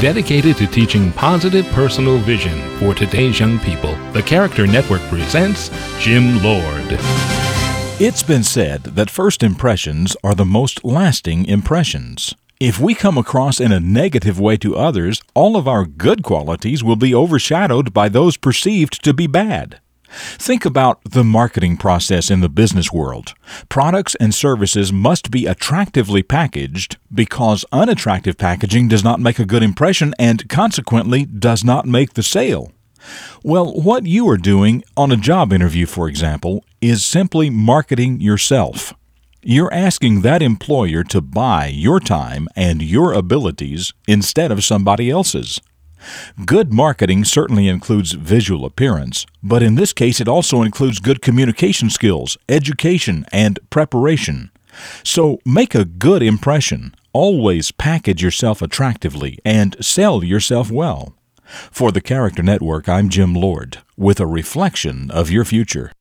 Dedicated to teaching positive personal vision for today's young people, the Character Network presents Jim Lord. It's been said that first impressions are the most lasting impressions. If we come across in a negative way to others, all of our good qualities will be overshadowed by those perceived to be bad. Think about the marketing process in the business world. Products and services must be attractively packaged because unattractive packaging does not make a good impression and consequently does not make the sale. Well, what you are doing on a job interview, for example, is simply marketing yourself. You're asking that employer to buy your time and your abilities instead of somebody else's. Good marketing certainly includes visual appearance, but in this case it also includes good communication skills, education, and preparation. So make a good impression. Always package yourself attractively and sell yourself well. For the Character Network, I'm Jim Lord with a reflection of your future.